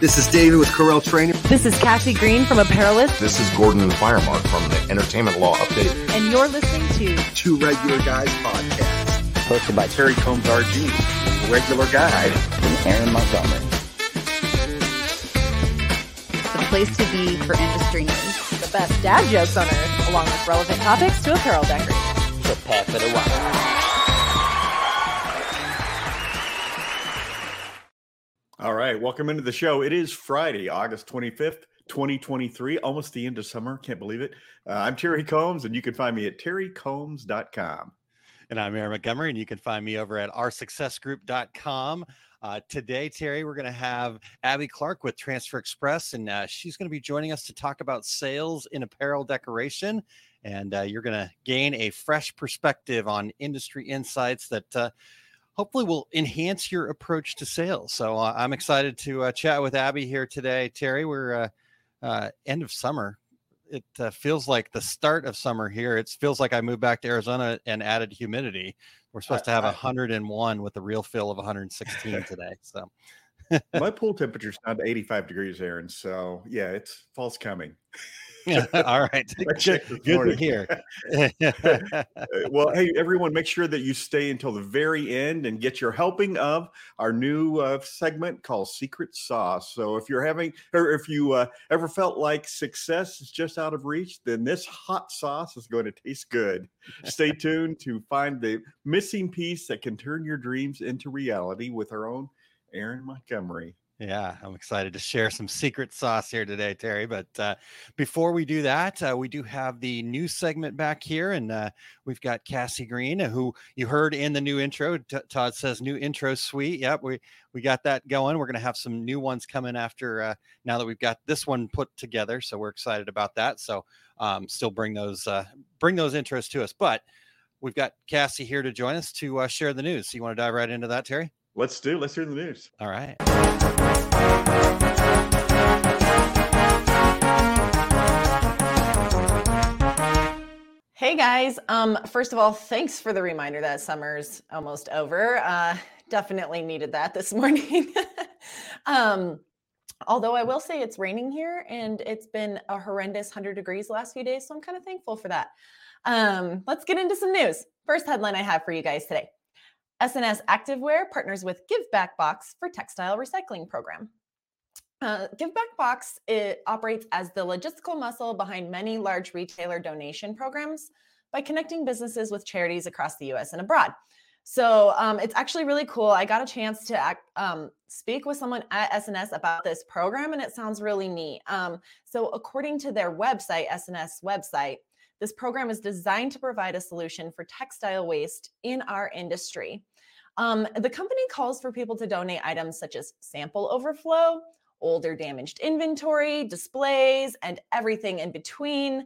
This is David with Corel Training. This is Cassie Green from Apparelist. This is Gordon and Firemark from the Entertainment Law Update. And you're listening to Two Regular Guys Podcast. Hosted by Terry Combs RG, Regular Guy, and Aaron Montgomery. The place to be for industry news. the best dad jokes on earth, along with relevant topics to apparel decorating. Prepare for the wild. All right, welcome into the show. It is Friday, August 25th, 2023, almost the end of summer. Can't believe it. Uh, I'm Terry Combs, and you can find me at terrycombs.com. And I'm Aaron Montgomery, and you can find me over at oursuccessgroup.com. Uh, today, Terry, we're going to have Abby Clarke with Transfer Express, and uh, she's going to be joining us to talk about sales in apparel decoration. And uh, you're going to gain a fresh perspective on industry insights that uh, hopefully will enhance your approach to sales. So uh, I'm excited to uh, chat with Abby here today. Terry, we're uh, uh, end of summer. It uh, feels like the start of summer here. It feels like I moved back to Arizona and added humidity. We're supposed to have 101 with a real feel of 116 today. So My pool temperature's down to 85 degrees, Aaron. So, yeah, it's fall's coming. Yeah, all right. Good, good to hear. Uh, well, hey, everyone, make sure that you stay until the very end and get your helping of our new uh, segment called Secret Sauce. So, if you're having, or if you uh, ever felt like success is just out of reach, then this hot sauce is going to taste good. Stay tuned to find the missing piece that can turn your dreams into reality with our own Aaron Montgomery. Yeah, I'm excited to share some secret sauce here today, Terry. But uh, before we do that, uh, we do have the new segment back here, and uh, we've got Cassie Green, uh, who you heard in the new intro. T- Todd says new intro suite. Yep, we we got that going. We're going to have some new ones coming after uh, now that we've got this one put together. So we're excited about that. So um, still bring those uh, bring those intros to us, but. We've got Cassie here to join us to uh, share the news. So you want to dive right into that, Terry? Let's do, let's hear the news. All right. Hey guys. Um, first of all, thanks for the reminder that summer's almost over. Uh, definitely needed that this morning. um, although I will say it's raining here and it's been a horrendous 100 degrees last few days. So I'm kind of thankful for that. Um, let's get into some news. First headline I have for you guys today S&S Activewear partners with Give Back Box for textile recycling program. Uh, Give Back Box it operates as the logistical muscle behind many large retailer donation programs by connecting businesses with charities across the U.S. and abroad. So um, it's actually really cool. I got a chance to act, um, speak with someone at S&S about this program, and it sounds really neat. Um, so according to their website, S&S website, this program is designed to provide a solution for textile waste in our industry. Um, the company calls for people to donate items such as sample overflow, older damaged inventory, displays, and everything in between.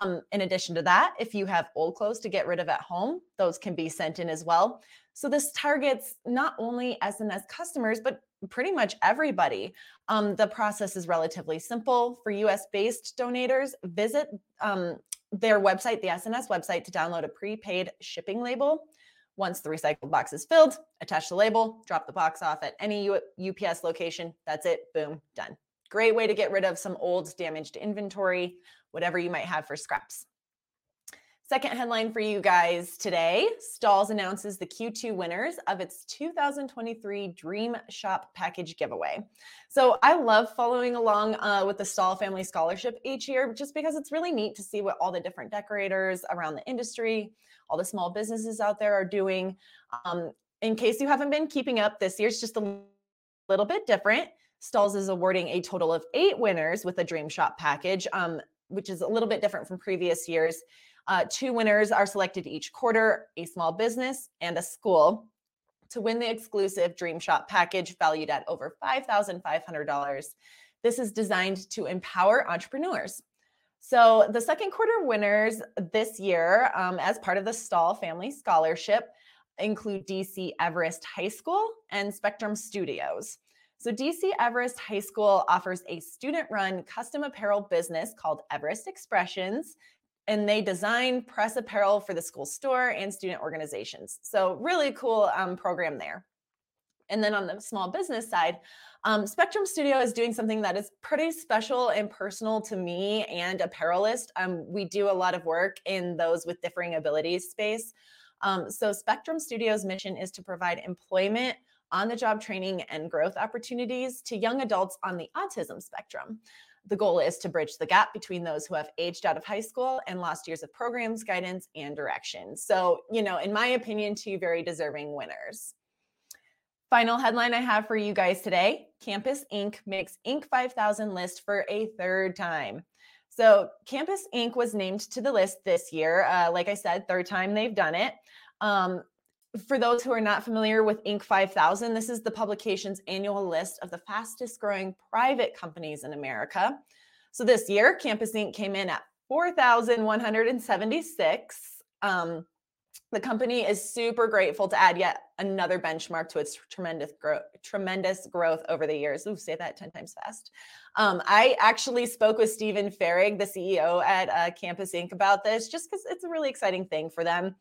Um, in addition to that, if you have old clothes to get rid of at home, those can be sent in as well. So this targets not only S&S customers, but pretty much everybody. Um, the process is relatively simple. For US based donators, visit um, their website, the S&S website, to download a prepaid shipping label. Once the recycled box is filled, attach the label, drop the box off at any UPS location. That's it. Boom, done. Great way to get rid of some old, damaged inventory, whatever you might have for scraps. Second headline for you guys today Stahls announces the Q2 winners of its 2023 Dream Shop Package giveaway. So I love following along uh, with the Stahl Family Scholarship each year just because it's really neat to see what all the different decorators around the industry, all the small businesses out there are doing. Um, in case you haven't been keeping up, this year's just a little bit different. Stahls is awarding a total of eight winners with a Dream Shop package, um, which is a little bit different from previous years. Uh, two winners are selected each quarter a small business and a school to win the exclusive Dream Shop package valued at over $5,500. This is designed to empower entrepreneurs. So, the second quarter winners this year, um, as part of the Stahl Family Scholarship, include DC Everest High School and Spectrum Studios. So, DC Everest High School offers a student run custom apparel business called Everest Expressions and they design press apparel for the school store and student organizations. So, really cool um, program there. And then on the small business side, um, Spectrum Studio is doing something that is pretty special and personal to me and Apparelist. Um, we do a lot of work in those with differing abilities space. Um, so, Spectrum Studio's mission is to provide employment, on the job training, and growth opportunities to young adults on the autism spectrum. The goal is to bridge the gap between those who have aged out of high school and lost years of programs, guidance, and direction. So, you know, in my opinion, two very deserving winners. Final headline I have for you guys today Campus Ink makes Inc. 5000 list for a third time. So, Campus Ink was named to the list this year. Uh, like I said, third time they've done it. Um, for those who are not familiar with Inc. 5000, this is the publication's annual list of the fastest growing private companies in America. So, this year, Campus Ink came in at 4,176. Um, the company is super grateful to add yet another benchmark to its tremendous growth tremendous growth over the years ooh say that 10 times fast um, i actually spoke with stephen farrig the ceo at uh, campus Ink about this just because it's a really exciting thing for them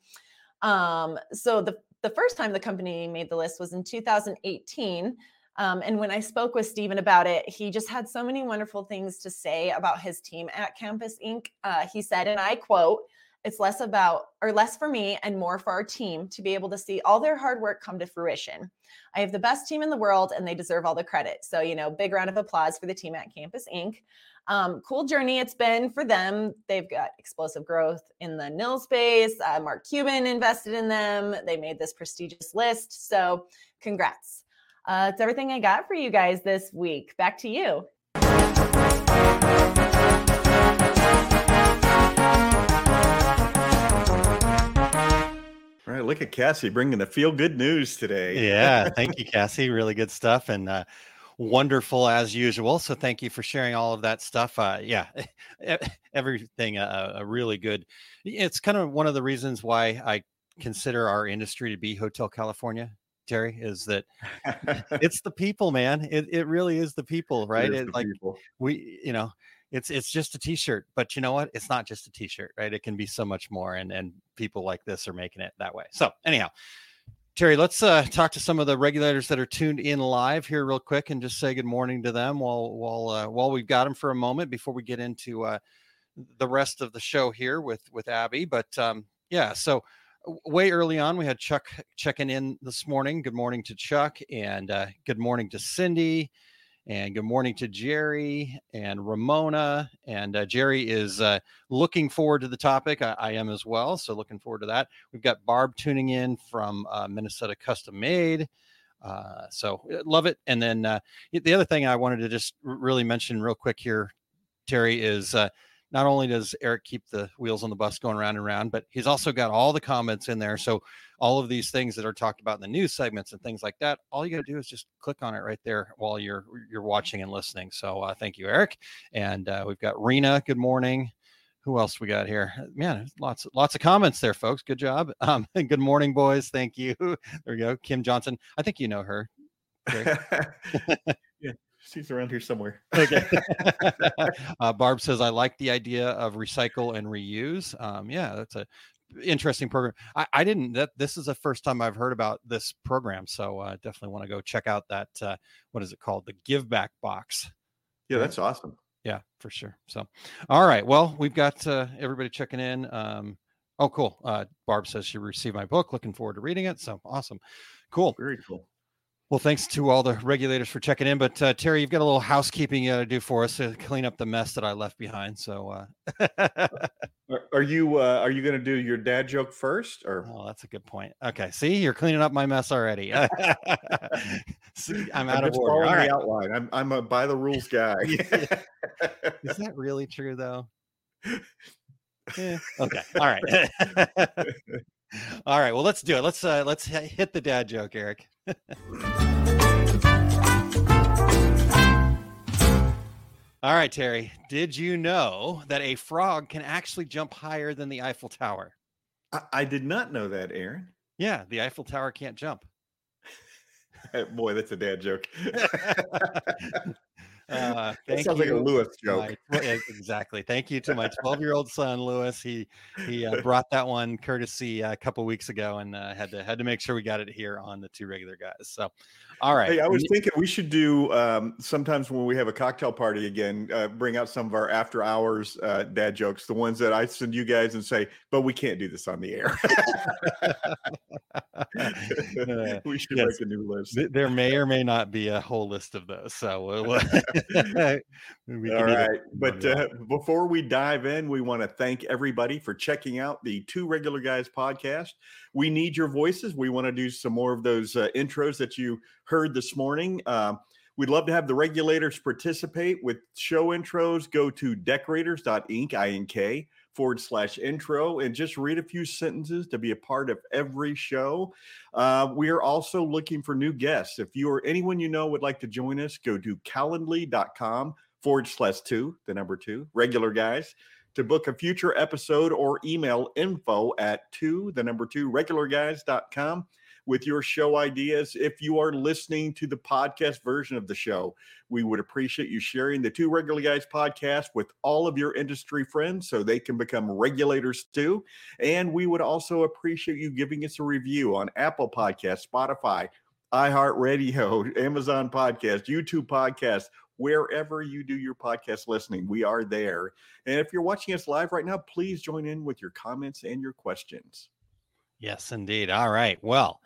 um, so the, the first time the company made the list was in 2018 um, and when I spoke with Stephen about it, he just had so many wonderful things to say about his team at Campus Ink Uh, he said, and I quote, it's less about, or less for me and more for our team to be able to see all their hard work come to fruition. I have the best team in the world and they deserve all the credit. So, you know, big round of applause for the team at Campus Ink Um, cool journey it's been for them. They've got explosive growth in the NIL space. Uh, Mark Cuban invested in them. They made this prestigious list. So, congrats. Uh, it's everything I got for you guys this week. Back to you. Look at Cassie bringing the feel good news today. Yeah, thank you, Cassie. Really good stuff and uh, wonderful as usual. So thank you for sharing all of that stuff. Uh, yeah, everything uh, a really good. It's kind of one of the reasons why I consider our industry to be Hotel California. Terry is that it's the people, man. It it really is the people, right? It, like people. we, you know, it's it's just a t-shirt but you know what? It's not just a t-shirt right? It can be so much more and and people like this are making it that way. So anyhow terry let's uh, talk to some of the regulators that are tuned in live here real quick and just say good morning to them while while uh, while we've got them for a moment before we get into uh, the rest of the show here with with abby. But um, yeah so way early on we had chuck checking in this morning. Good morning to chuck and uh, good morning to cindy and good morning to Jerry and Ramona. And uh, Jerry is uh, looking forward to the topic. I, I, am as well. So looking forward to that. We've got Barb tuning in from uh, Minnesota Custom Made. Uh, so uh, love it. And then uh, the other thing I wanted to just really mention real quick here, Terry, is not only does Eric keep the wheels on the bus going around and around, but he's also got all the comments in there. So all of these things that are talked about in the news segments and things like that, all you got to do is just click on it right there while you're you're watching and listening. So uh, thank you, Eric. And uh, we've got Rena. Good morning. Who else we got here? Man, lots lots of comments there, folks. Good job. Um, good morning, boys. Thank you. There we go. Kim Johnson. I think you know her. She's around here somewhere. okay. uh, Barb says, I like the idea of recycle and reuse. Um, yeah, that's a interesting program. I, I, didn't that this is the first time I've heard about this program. So uh, definitely want to go check out that uh, what is it called? The give back box. Yeah, that's awesome. Yeah, for sure. So all right. Well, we've got uh, everybody checking in. Um, oh, cool. Uh, Barb says she received my book. Looking forward to reading it. So awesome. Cool. Very cool. Well, thanks to all the regulators for checking in. But uh, Terry, you've got a little housekeeping you got to do for us to clean up the mess that I left behind. So, uh... are, are, you uh, are you going to do your dad joke first, or? Oh, that's a good point. Okay, see, you're cleaning up my mess already. see, I'm out I'm of order. All right. outline. I'm I'm a by the rules guy. Is that really true though? Yeah. Okay. All right. All right. Well, let's do it. Let's uh, let's hit the dad joke, Eric. All right, Terry. Did you know that a frog can actually jump higher than the Eiffel Tower? I, I did not know that, Aaron. Yeah, the Eiffel Tower can't jump. Boy, that's a dad joke. Uh, That sounds like a. Lewis joke. my- exactly. Thank you to my 12 year old son, Lewis. He he uh, brought that one courtesy uh, a couple weeks ago, and uh, had to had to make sure we got it here on the two regular guys. So, all right. Hey, I was Ye- thinking we should do um, sometimes when we have a cocktail party again, uh, bring out some of our after hours uh, dad jokes, the ones that I send you guys and say, but we can't do this on the air. Uh, we should yes. make a new list. there may or may not be a whole list of those. So, we'll, we All can. But uh, before we dive in, we want to thank everybody for checking out the Two Regular Guys podcast. We need your voices. We want to do some more of those uh, intros that you heard this morning. Um, we'd love to have the regulators participate with show intros. Go to decorators.ink, I-N-K, forward slash intro, and just read a few sentences to be a part of every show. Uh, we are also looking for new guests. If you or anyone you know would like to join us, go to calendly.com forward slash two, the number two, regular guys, to book a future episode or email info at two, the number two, regularguys.com with your show ideas. If you are listening to the podcast version of the show, we would appreciate you sharing the Two Regular Guys podcast with all of your industry friends so they can become regulators too. And we would also appreciate you giving us a review on Apple Podcasts, Spotify, iHeartRadio, Amazon Podcast, YouTube Podcast, wherever you do your podcast listening. We are there. And if you're watching us live right now, please join in with your comments and your questions. Yes, indeed. All right. Well,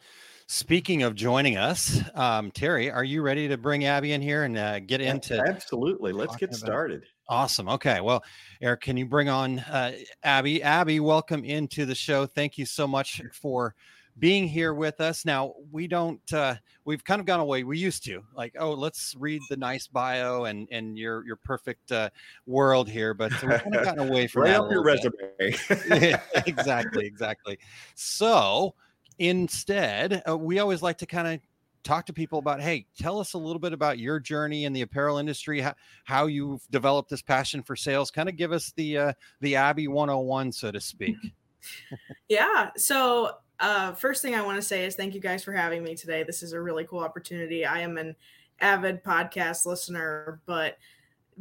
speaking of joining us, um, Terry, are you ready to bring Abby in here and uh, get into Absolutely. Let's get started. Awesome. Okay. Well, Eric, can you bring on uh, Abby? Abby, welcome into the show. Thank you so much for being here with us. Now, we don't, uh, we've kind of gone away. We used to like, oh, let's read the nice bio and and your your perfect uh, world here, but we've kind of gotten away from Right that. up your resume. exactly, exactly. So instead, uh, we always like to kind of talk to people about, hey, tell us a little bit about your journey in the apparel industry, how, how you've developed this passion for sales. Kind of give us the uh, the Abby 101, so to speak. Yeah. So, uh, first thing I want to say is thank you guys for having me today. This is a really cool opportunity. I am an avid podcast listener, but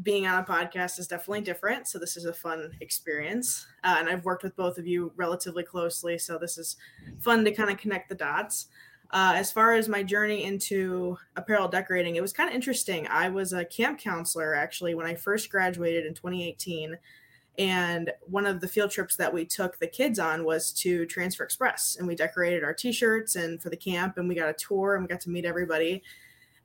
being on a podcast is definitely different. So, this is a fun experience. Uh, and I've worked with both of you relatively closely. So, this is fun to kind of connect the dots. Uh, as far as my journey into apparel decorating, it was kind of interesting. I was a camp counselor actually when I first graduated in 2018. And one of the field trips that we took the kids on was to Transfer Express. And we decorated our t shirts and for the camp, and we got a tour and we got to meet everybody.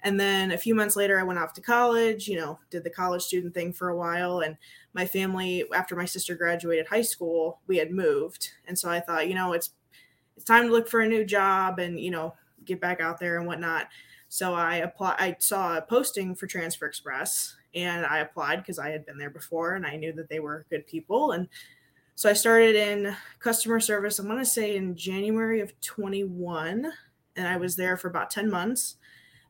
And then a few months later, I went off to college, you know, did the college student thing for a while. And my family, after my sister graduated high school, we had moved. And so I thought, you know, it's it's time to look for a new job and, you know, get back out there and whatnot. So I applied, I saw a posting for Transfer Express and I applied because I had been there before and I knew that they were good people. And so I started in customer service, I'm going to say in January of 21, and I was there for about 10 months.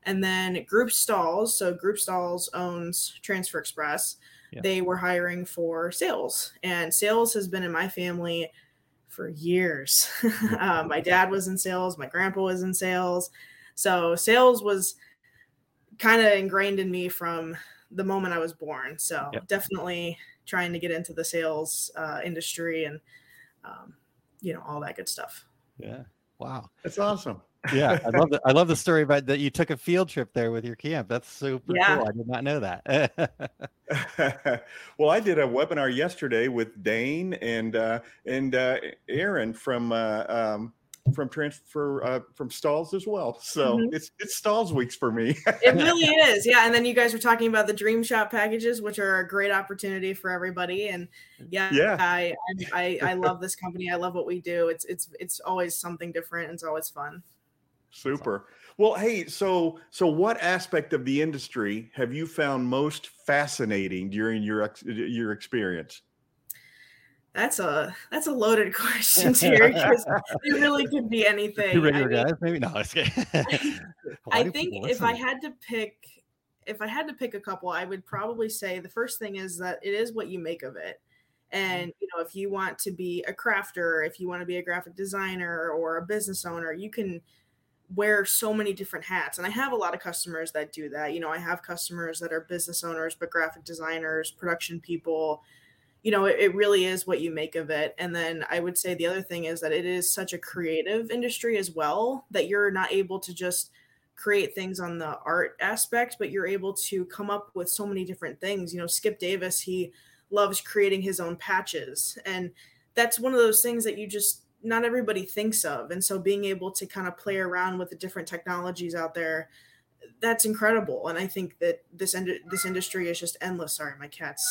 And then Group Stahls, so Group Stahls owns Transfer Express, Yeah. they were hiring for sales. And sales has been in my family for years. um, my dad was in sales, my grandpa was in sales. So sales was kind of ingrained in me from the moment I was born. So Yep. definitely trying to get into the sales uh, industry and, um, you know, all that good stuff. Yeah. Wow. That's awesome. Yeah, I love the I love the story about that you took a field trip there with your camp. That's super Yeah. cool. I did not know that. well, I did a webinar yesterday with Dane and uh, and uh, Aaron from uh, um, from transfer uh, from Stahls as well. So Mhm. it's it's Stahls weeks for me. It really is. Yeah. And then you guys were talking about the dream shop packages, which are a great opportunity for everybody. And yeah, Yeah. I, I, I love this company. I love what we do. It's, it's, it's always something different. and It's always fun. Super. Well, hey, so so what aspect of the industry have you found most fascinating during your ex- your experience? That's a, that's a loaded question, Terry, because it really could be anything. Two I mean, guys, maybe no. I think if I had to pick, if I had to pick a couple, I would probably say the first thing is that it is what you make of it. And you know, if you want to be a crafter, if you want to be a graphic designer or a business owner, you can wear so many different hats. And I have a lot of customers that do that. You know, I have customers that are business owners, but graphic designers, production people. You know, it, it really is what you make of it. And then I would say the other thing is that it is such a creative industry as well that you're not able to just create things on the art aspect, but you're able to come up with so many different things. You know, Skip Davis, he loves creating his own patches. And that's one of those things that you just not everybody thinks of. And so being able to kind of play around with the different technologies out there, that's incredible. And I think that this end this industry is just endless. Sorry, my cat's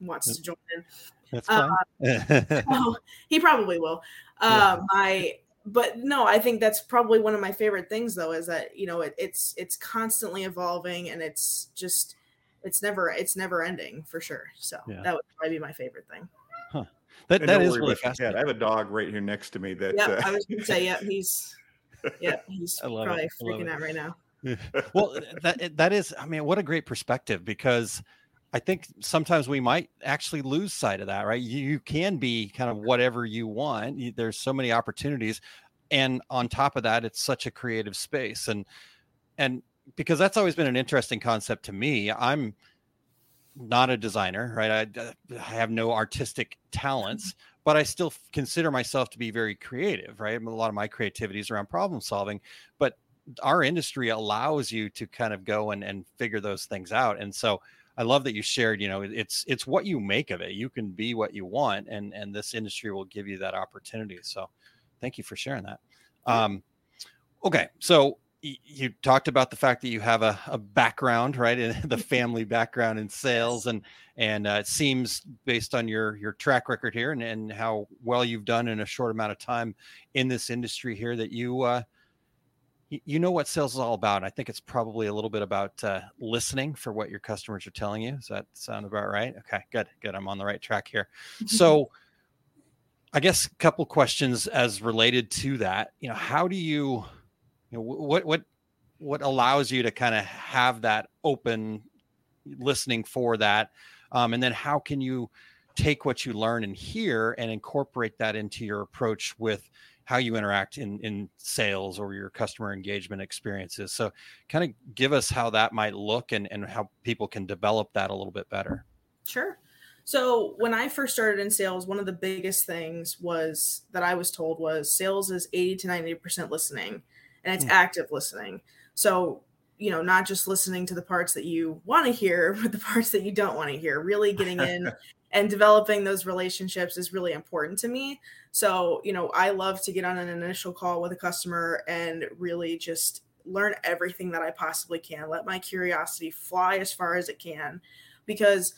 wants to join in. That's fine. Uh, oh, he probably will. Uh, yeah. My but no, I think that's probably one of my favorite things though, is that you know it, it's it's constantly evolving and it's just it's never it's never ending for sure. So yeah. that would probably be my favorite thing. Huh. That, that is really fascinating. I have a dog right here next to me. That yeah, uh, I was going to say, yeah, he's yeah, he's probably freaking out right now. well, that that is, I mean, what a great perspective because I think sometimes we might actually lose sight of that, right? You, you can be kind of whatever you want. You, there's so many opportunities, and on top of that, it's such a creative space, and and because that's always been an interesting concept to me. I'm not a designer, right? I, I have no artistic talents, mm-hmm. but I still consider myself to be very creative, right? A lot of my creativity is around problem solving, but our industry allows you to kind of go and, and figure those things out. And so I love that you shared, you know, it's it's what you make of it. You can be what you want and and this industry will give you that opportunity. So thank you for sharing that. Um okay, so you talked about the fact that you have a, a background right in the family background in sales and and uh, it seems based on your your track record here and, and how well you've done in a short amount of time in this industry here that you uh, you know what sales is all about i think it's probably a little bit about uh, listening for what your customers are telling you. Does that sound about right? Okay good good i'm on the right track here. So i guess a couple questions as related to that you know how do you you know what what what allows you to kind of have that open listening for that um, and then how can you take what you learn and hear and incorporate that into your approach with how you interact in in sales or your customer engagement experiences so kind of give us how that might look and and how people can develop that a little bit better sure so when i first started in sales one of the biggest things was that i was told was sales is 80 to 90 percent listening and it's mm. active listening. So, you know, not just listening to the parts that you want to hear, but the parts that you don't want to hear, really getting in and developing those relationships is really important to me. So, you know, I love to get on an initial call with a customer and really just learn everything that I possibly can, let my curiosity fly as far as it can because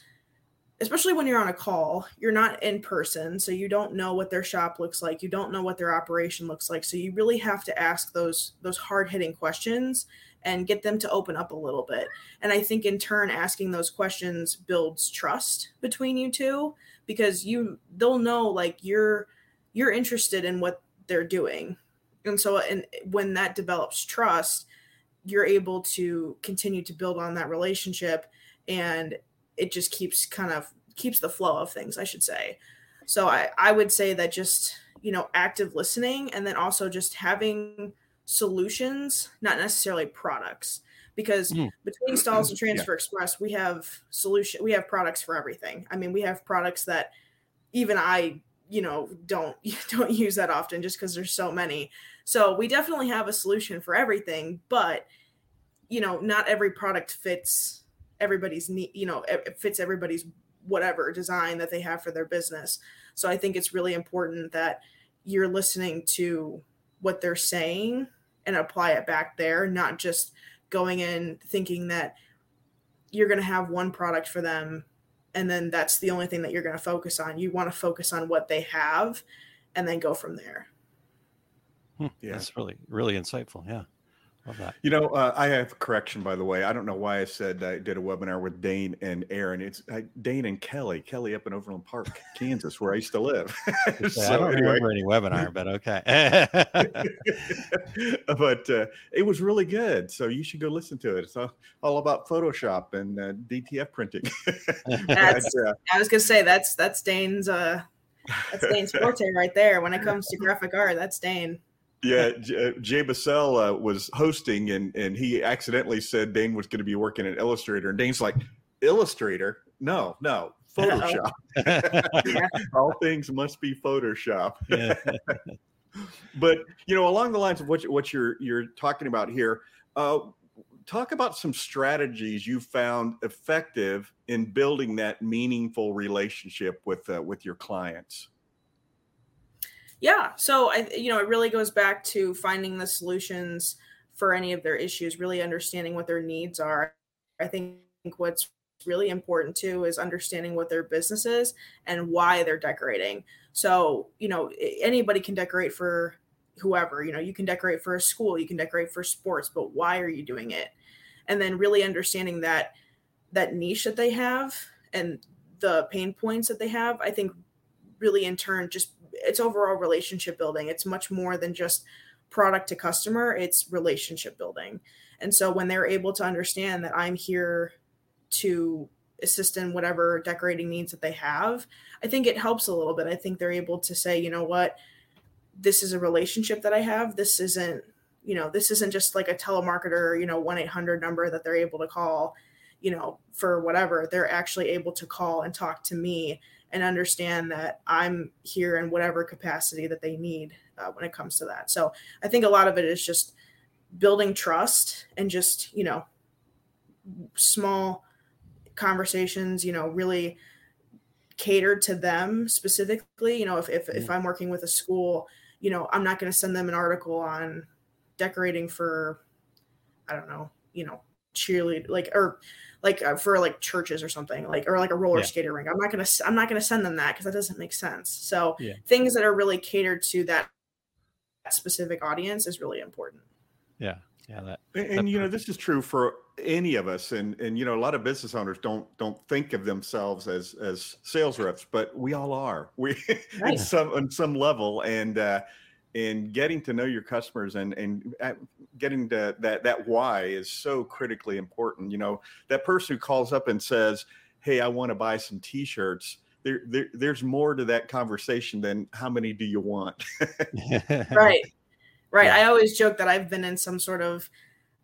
especially when you're on a call, you're not in person, so you don't know what their shop looks like, you don't know what their operation looks like. So you really have to ask those those hard-hitting questions and get them to open up a little bit. And I think in turn asking those questions builds trust between you two because you they'll know like you're you're interested in what they're doing. And so and when that develops trust, you're able to continue to build on that relationship and it just keeps kind of keeps the flow of things, I should say. So I, I would say that just, you know, active listening and then also just having solutions, not necessarily products. Because mm. between Stahls and transfer yeah. express, we have solution we have products for everything. I mean, we have products that even I, you know, don't don't use that often just because there's so many. So we definitely have a solution for everything, but you know, not every product fits everybody's need you know it fits everybody's whatever design that they have for their business so i think it's really important that you're listening to what they're saying and apply it back there not just going in thinking that you're going to have one product for them and then that's the only thing that you're going to focus on. You want to focus on what they have and then go from there. Hmm, yeah. That's really really insightful. Yeah. Love that. You know, uh, I have a correction, by the way. I don't know why I said I did a webinar with Dane and Aaron. It's uh, Dane and Kelly. Kelly up in Overland Park, Kansas, where I used to live. so, I don't anyway. remember any webinar, but okay. but uh, it was really good. So you should go listen to it. It's all, all about Photoshop and uh, DTF printing. that's, but, uh, I was gonna say that's that's Dane's uh, that's Dane's forte right there. When it comes to graphic art, that's Dane. Yeah, uh, Jay Busselle uh, was hosting, and and he accidentally said Dane was going to be working in Illustrator, and Dane's like, Illustrator? No, no, Photoshop. All things must be Photoshop. but you know, along the lines of what what you're you're talking about here, uh, talk about some strategies you found effective in building that meaningful relationship with uh, with your clients. Yeah, so I you know it really goes back to finding the solutions for any of their issues, really understanding what their needs are. I think what's really important too is understanding what their business is and why they're decorating. So, you know, anybody can decorate for whoever, you know, you can decorate for a school, you can decorate for sports, but why are you doing it? And then really understanding that that niche that they have and the pain points that they have, I think really in turn just it's overall relationship building. It's much more than just product to customer, it's relationship building. And so when they're able to understand that I'm here to assist in whatever decorating needs that they have, I think it helps a little bit. I think they're able to say, you know what, this is a relationship that I have. This isn't, you know, this isn't just like a telemarketer, you know, 1 800 number that they're able to call, you know, for whatever. They're actually able to call and talk to me and understand that I'm here in whatever capacity that they need uh, when it comes to that. So I think a lot of it is just building trust and just, you know, small conversations, you know, really catered to them specifically. You know, if, if, if I'm working with a school, you know, I'm not going to send them an article on decorating for, I don't know, you know, cheerlead like, or like uh, for like churches or something like, or like a roller yeah. skater rink. I'm not going to, I'm not going to send them that because that doesn't make sense. So yeah. things that are really catered to that specific audience is really important. Yeah. Yeah. That, and, and you know, this is true for any of us and and you know a lot of business owners don't don't think of themselves as as sales reps but we all are we right. some on some level and uh and getting to know your customers and and uh, getting to that that why is so critically important you know? That person who calls up and says hey i want to buy some t-shirts there, there there's more to that conversation than how many do you want. Right. Right. Yeah. i always joke that i've been in some sort of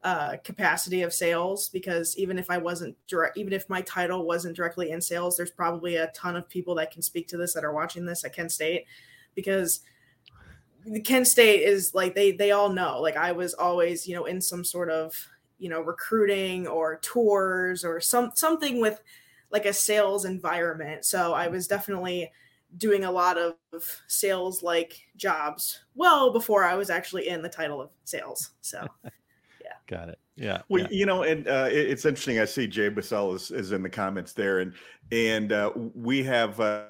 uh, capacity of sales because even if I wasn't direct, even if my title wasn't directly in sales, there's probably a ton of people that can speak to this that are watching this at Kent State because the Kent State is like they they all know like I was always you know in some sort of you know recruiting or tours or some something with like a sales environment. So I was definitely doing a lot of sales like jobs well before I was actually in the title of sales. So yeah. Got it. Yeah. Well, yeah. you know, and uh, it, it's interesting. I see Jay Busselle is, is in the comments there, and and uh, we have uh, uh,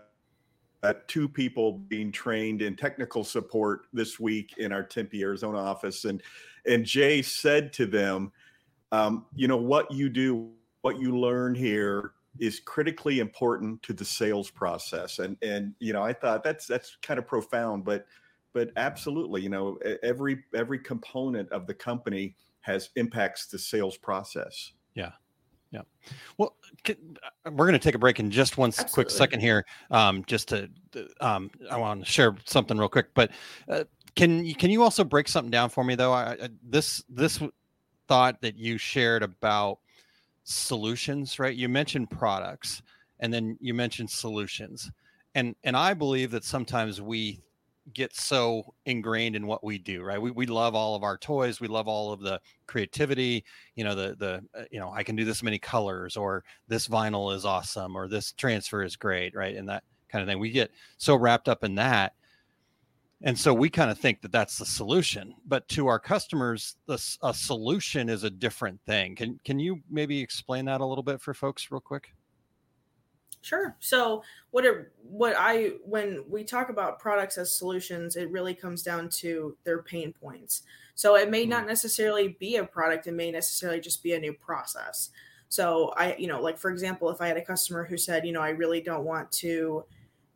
two people being trained in technical support this week in our Tempe, Arizona office, and and Jay said to them, um, you know, what you do, what you learn here is critically important to the sales process, and and you know, I thought that's that's kind of profound, but but absolutely, you know, every every component of the company has impacts the sales process. Yeah. Yeah. Well, uh, we're going to take a break in just one Absolutely. quick second here. Um, just to, um, I want to share something real quick, but uh, can you, can you also break something down for me though? I, I, this, this thought that you shared about solutions, right? You mentioned products and then you mentioned solutions. And, and I believe that sometimes we get so ingrained in what we do right? We, we love all of our toys we love all of the creativity you know the the uh, you know i can do this many colors or this vinyl is awesome or this transfer is great right? And that kind of thing. We get so wrapped up in that and so we kind of think that that's the solution. But to our customers the, a solution is a different thing. Can can you maybe explain that a little bit for folks real quick Sure. So what it what I when we talk about products as solutions, it really comes down to their pain points. So it may not mm. necessarily be a product, it may necessarily just be a new process. So I, you know, like for example, if I had a customer who said, you know, I really don't want to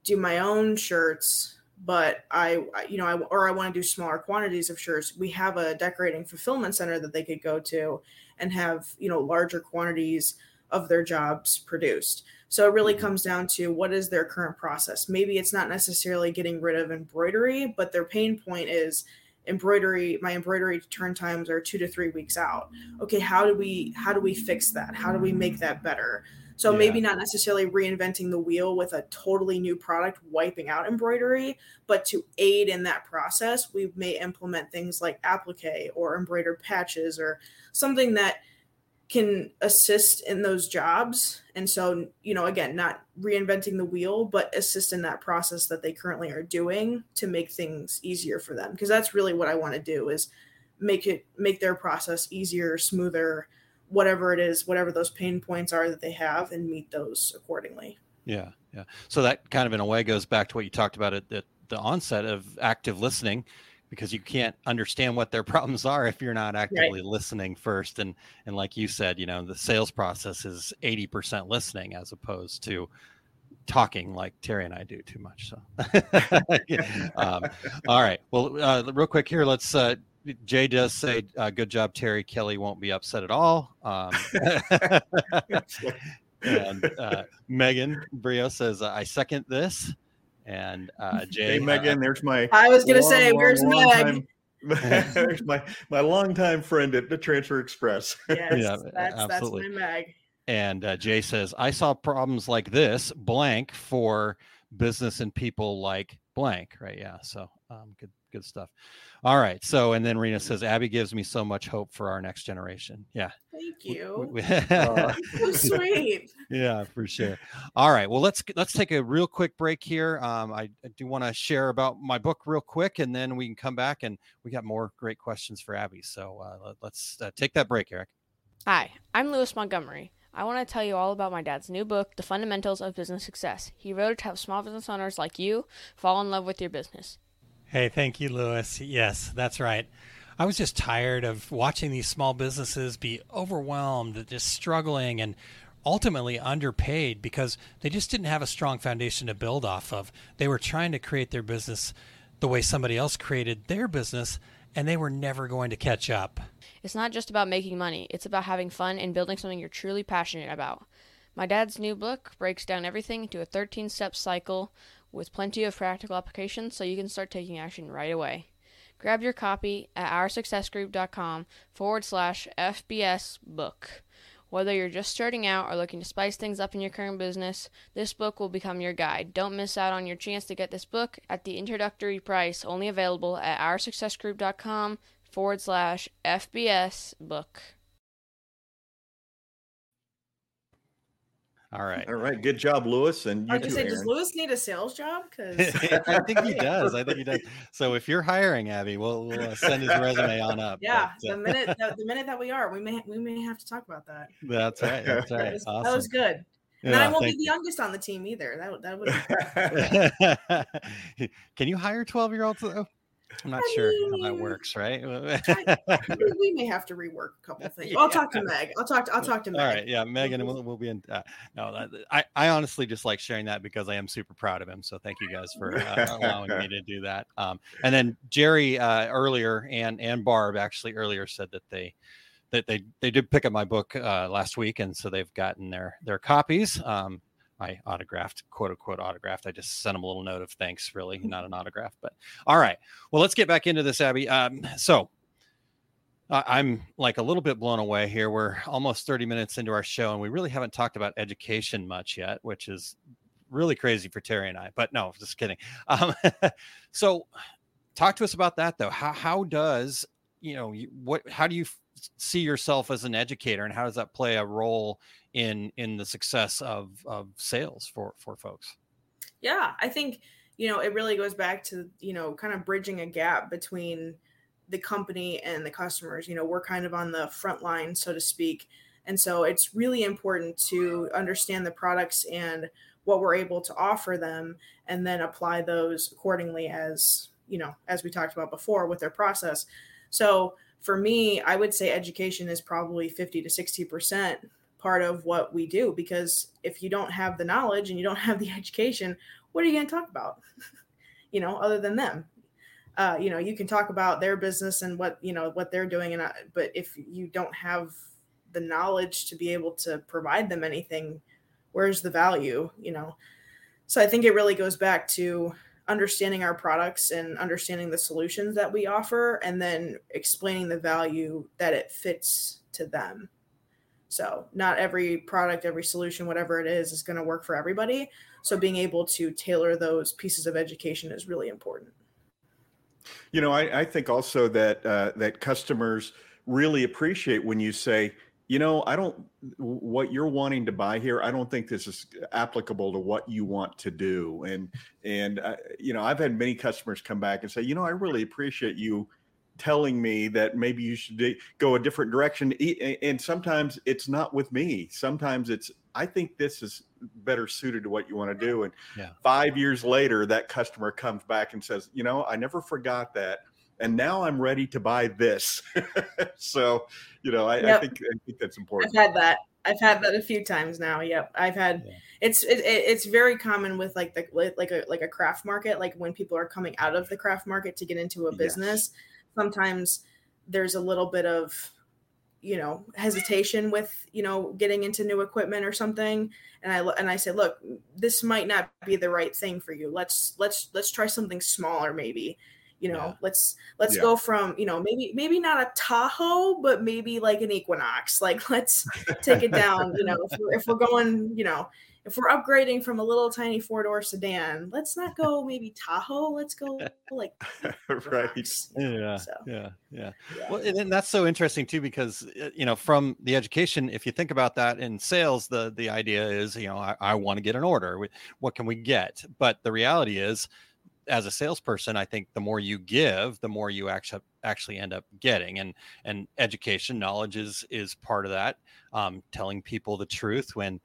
do my own shirts, but I, you know, I, or I want to do smaller quantities of shirts, we have a decorating fulfillment center that they could go to and have, you know, larger quantities of their jobs produced. So it really mm-hmm. comes down to what is their current process. Maybe it's not necessarily getting rid of embroidery, but their pain point is embroidery my embroidery turn times are two to three weeks out okay how do we how do we fix that how do we make that better so Yeah. maybe not necessarily reinventing the wheel with a totally new product wiping out embroidery but to aid in that process we may implement things like applique or embroidered patches or something that can assist in those jobs. And so you know again not reinventing the wheel but assist in that process that they currently are doing to make things easier for them. Because that's really what i want to do is make it make their process easier smoother whatever it is whatever those pain points are that they have and meet those accordingly. Yeah, yeah. So that kind of in a way goes back to what you talked about at, at the onset of active listening, because you can't understand what their problems are if you're not actively listening first. And and like you said, you know, the sales process is 80% listening as opposed to talking like Terry and I do too much. So um, all right. Well, uh, real quick here, let's uh Jay does say, uh, "Good job, Terry." Kelly won't be upset at all. Um, and uh, Megan Brio says, "I second this." And uh, Jay, Hey, Megan, there's my. i was going to say long, where's long meg time- there's my my longtime friend at the Transfer Express. yes Yeah, that's absolutely. that's my meg and uh, Jay says, "I saw problems like this blank for business and people like blank." Right? Yeah. So um, good, good stuff. All right. So and then Rena says, "Abby gives me so much hope for our next generation." Yeah. thank We- you we- Uh, so sweet yeah for sure all right well let's let's take a real quick break here um, I, I do want to share about my book real quick and then we can come back and we got more great questions for abby so uh, let, us uh, take that break eric Hi, I'm Lewis Montgomery. I want to tell you all about my dad's new book, The Fundamentals of Business Success. He wrote it to help small business owners like you fall in love with your business. Hey, thank you, Lewis. Yes, that's right. I was just tired of watching these small businesses be overwhelmed, just struggling, and ultimately underpaid because they just didn't have a strong foundation to build off of. They were trying to create their business the way somebody else created their business, and they were never going to catch up. It's not just about making money, it's about having fun and building something you're truly passionate about. My dad's new book breaks down everything into a 13 step cycle with plenty of practical applications so you can start taking action right away. Grab your copy at oursuccessgroup.com forward slash FBS book. Whether you're just starting out or looking to spice things up in your current business, this book will become your guide. Don't miss out on your chance to get this book at the introductory price, only available at oursuccessgroup.com forward slash FBS book. All right. All right, good job, Lewis, and i you was too, going to say does lewis need a sales job? Because i think he does i think he does. So if you're hiring abby we'll, we'll uh, send his resume on up yeah But, uh, the minute the, the minute that we are we may we may have to talk about that. That's right that's that right. was, awesome. that was good. And Yeah, then i won't be thank the youngest on the team either. That, that would Can you hire 12 year olds though? I'm not I sure how that works, right? we- we may have to rework a couple of things. I'll talk to Meg. I'll talk. To, I'll talk to Meg. All right, yeah, Megan, we'll, we'll be in. Uh, no, I, I honestly just like sharing that because I am super proud of him. So thank you guys for uh, allowing me to do that. Um, and then Jerry uh, earlier and and Barb actually earlier said that they that they they did pick up my book uh, last week, and so they've gotten their their copies. Um, I autographed, quote unquote autographed. I just sent him a little note of thanks, really, not an autograph. But all right, well, let's get back into this, Abby. Um, so I'm like a little bit blown away here. We're almost 30 minutes into our show, and we really haven't talked about education much yet, which is really crazy for Terry and I. But no, just kidding. Um, so, talk to us about that, though. How how does you know you, what? How do you see yourself as an educator, and how does that play a role in in the success of of sales for for folks? Yeah, I think you know it really goes back to you know kind of bridging a gap between the company and the customers. You know, we're kind of on the front line, so to speak, and so it's really important to understand the products and what we're able to offer them, and then apply those accordingly as you know as we talked about before with their process. So for me, I would say education is probably 50 to 60 percent part of what we do because if you don't have the knowledge and you don't have the education what are you going to talk about? You know other than them. Uh, you know you can talk about their business and what you know what they're doing and I, but if you don't have the knowledge to be able to provide them anything where's the value you know? So i think it really goes back to understanding our products and understanding the solutions that we offer and then explaining the value that it fits to them so not every product every solution whatever it is is going to work for everybody so being able to tailor those pieces of education is really important you know i, I think also that uh, that customers really appreciate when you say you know, I don't, what you're wanting to buy here, I don't think this is applicable to what you want to do. And, and, uh, you know, I've had many customers come back and say, you know, I really appreciate you telling me that maybe you should go a different direction. And sometimes it's not with me. Sometimes it's, I think this is better suited to what you want to do. And yeah. five years later, that customer comes back and says, you know, I never forgot that and now I'm ready to buy this. so, you know, I, yep. I, think I think that's important. I've had that. I've had that a few times now. Yep, I've had. Yeah. It's it, it's very common with like the like a like a craft market. Like when people are coming out of the craft market to get into a business, yes. Sometimes there's a little bit of you know hesitation with you know getting into new equipment or something. And i and i said look this might not be the right thing for you. Let's let's let's try something smaller maybe you know yeah. let's let's yeah. go from you know maybe maybe not a tahoe but maybe like an equinox. Like let's take it down you know if we're, if we're going you know if we're upgrading from a little tiny four door sedan let's not go maybe tahoe. Let's go like right. Yeah, so, yeah, yeah. yeah. Well and that's so interesting too because uh, you know from the education if you think about that in sales the the idea is you know i, I want to get an order. What can we get? But the reality is as a salesperson, I think the more you give, the more you actually actually end up getting. And and education, knowledge is is part of that. Um, telling people the truth when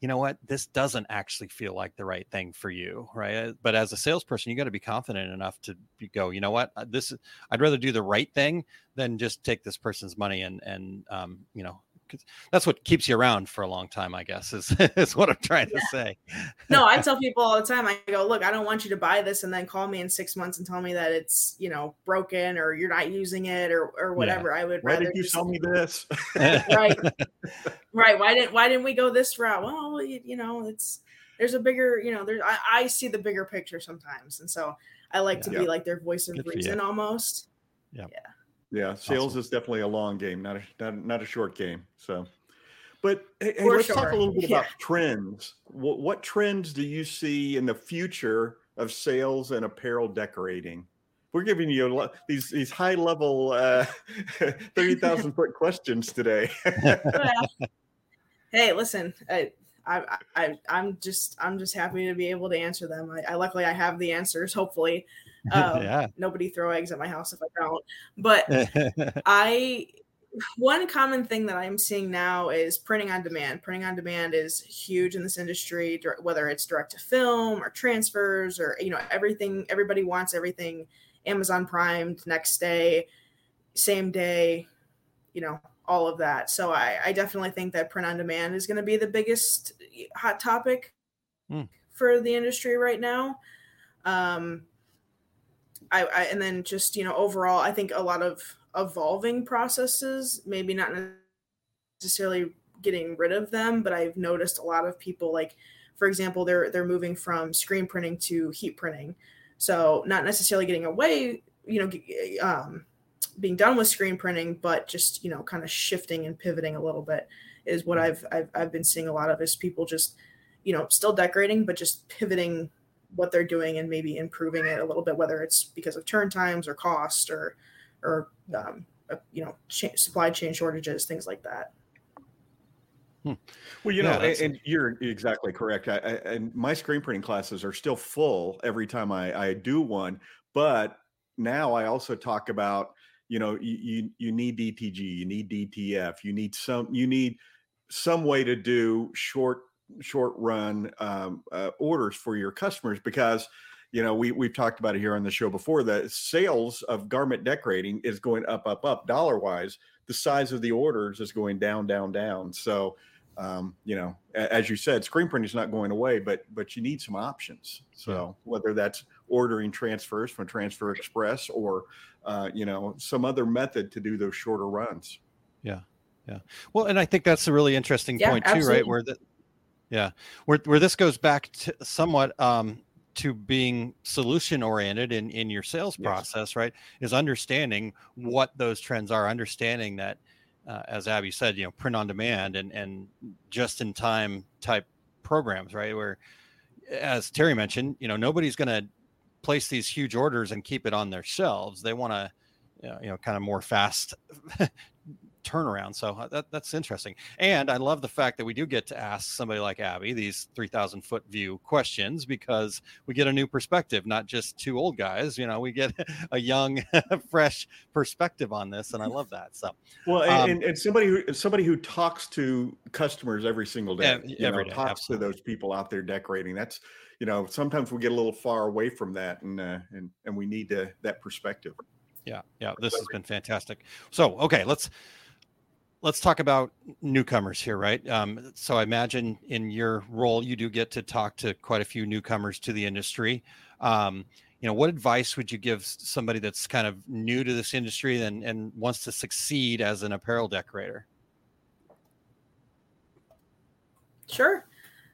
you know what this doesn't actually feel like the right thing for you right but as a salesperson you got to be confident enough to go you know what uh, this i'd rather do the right thing than just take this person's money and and um, you know that's what keeps you around for a long time, I guess, is, is what I'm trying yeah. to say. no, I tell people all the time, I go, look, I don't want you to buy this and then call me in six months and tell me that it's, you know, broken or you're not using it or, or whatever. Yeah. I would Why rather did you just, sell me this? right. right. Why didn't, why didn't we go this route? Well, you, you know, it's, there's a bigger, you know, there's, I, I see the bigger picture sometimes. And so I like to yeah. be like their voice of Good reason almost. Yeah. Yeah. Yeah, sales awesome. is definitely a long game, not a not, not a short game. So, but hey, hey let's sure. talk a little bit yeah. about trends. What, what trends do you see in the future of sales and apparel decorating? We're giving you a lot, these these high level uh, thirty thousand foot questions today. hey, listen, I, I, I, I'm just, I'm just happy to be able to answer them. I, I luckily I have the answers. Hopefully, um, yeah. Nobody throw eggs at my house if I don't. But I, one common thing that I'm seeing now is printing on demand. Printing on demand is huge in this industry, whether it's direct to film or transfers or, you know, everything, everybody wants everything Amazon primed next day, same day, you know, all of that. So I, I definitely think that print on demand is going to be the biggest hot topic mm. for the industry right now. Um, I, I and then just you know overall, I think a lot of evolving processes, maybe not necessarily getting rid of them, but I've noticed a lot of people like, for example, they're they're moving from screen printing to heat printing, so not necessarily getting away, you know, um, being done with screen printing, but just you know, kind of shifting and pivoting a little bit is what I've I've, I've been seeing a lot of is people just you know still decorating, but just pivoting what they're doing and maybe improving it a little bit, whether it's because of turn times or cost or or um, uh, you know ch- supply chain shortages, things like that. Hmm. Well, you know, and, and, you're exactly correct. I, I, and my screen printing classes are still full every time I, I do one. But now I also talk about, you know, you, you you need DTG, you need DTF, you need some, you need some way to do short short run um, uh, orders for your customers because you know we we've talked about it here on the show before that sales of garment decorating is going up up up dollar wise the size of the orders is going down down down. So um, you know as you said screen printing is not going away but but you need some options. So yeah. whether that's ordering transfers from transfer express or uh, you know some other method to do those shorter runs. Yeah. Yeah. Well and i think that's a really interesting yeah, point too absolutely. right where the yeah where, where this goes back to somewhat um, to being solution oriented in in your sales Yes. process right is understanding what those trends are understanding that uh, as abby said you know print on demand and and just in time type programs right where as terry mentioned you know nobody's going to place these huge orders and keep it on their shelves they want to you know kind of more fast turnaround. So uh, that, that's interesting. And I love the fact that we do get to ask somebody like Abby these 3,000 foot view questions because we get a new perspective, not just two old guys. You know, we get a young, fresh perspective on this. And I love that. So, Well, and, Um, and, and somebody who somebody who talks to customers every single day, Yeah, you every know, day, talks absolutely. to those people out there decorating. That's you know, sometimes we get a little far away from that, and uh, and and we need to, that perspective. yeah, yeah, this has been fantastic. So, okay, let's let's talk about newcomers here, right? Um, so I imagine in your role, you do get to talk to quite a few newcomers to the industry. Um, you know, what advice would you give somebody that's kind of new to this industry and, and wants to succeed as an apparel decorator? Sure.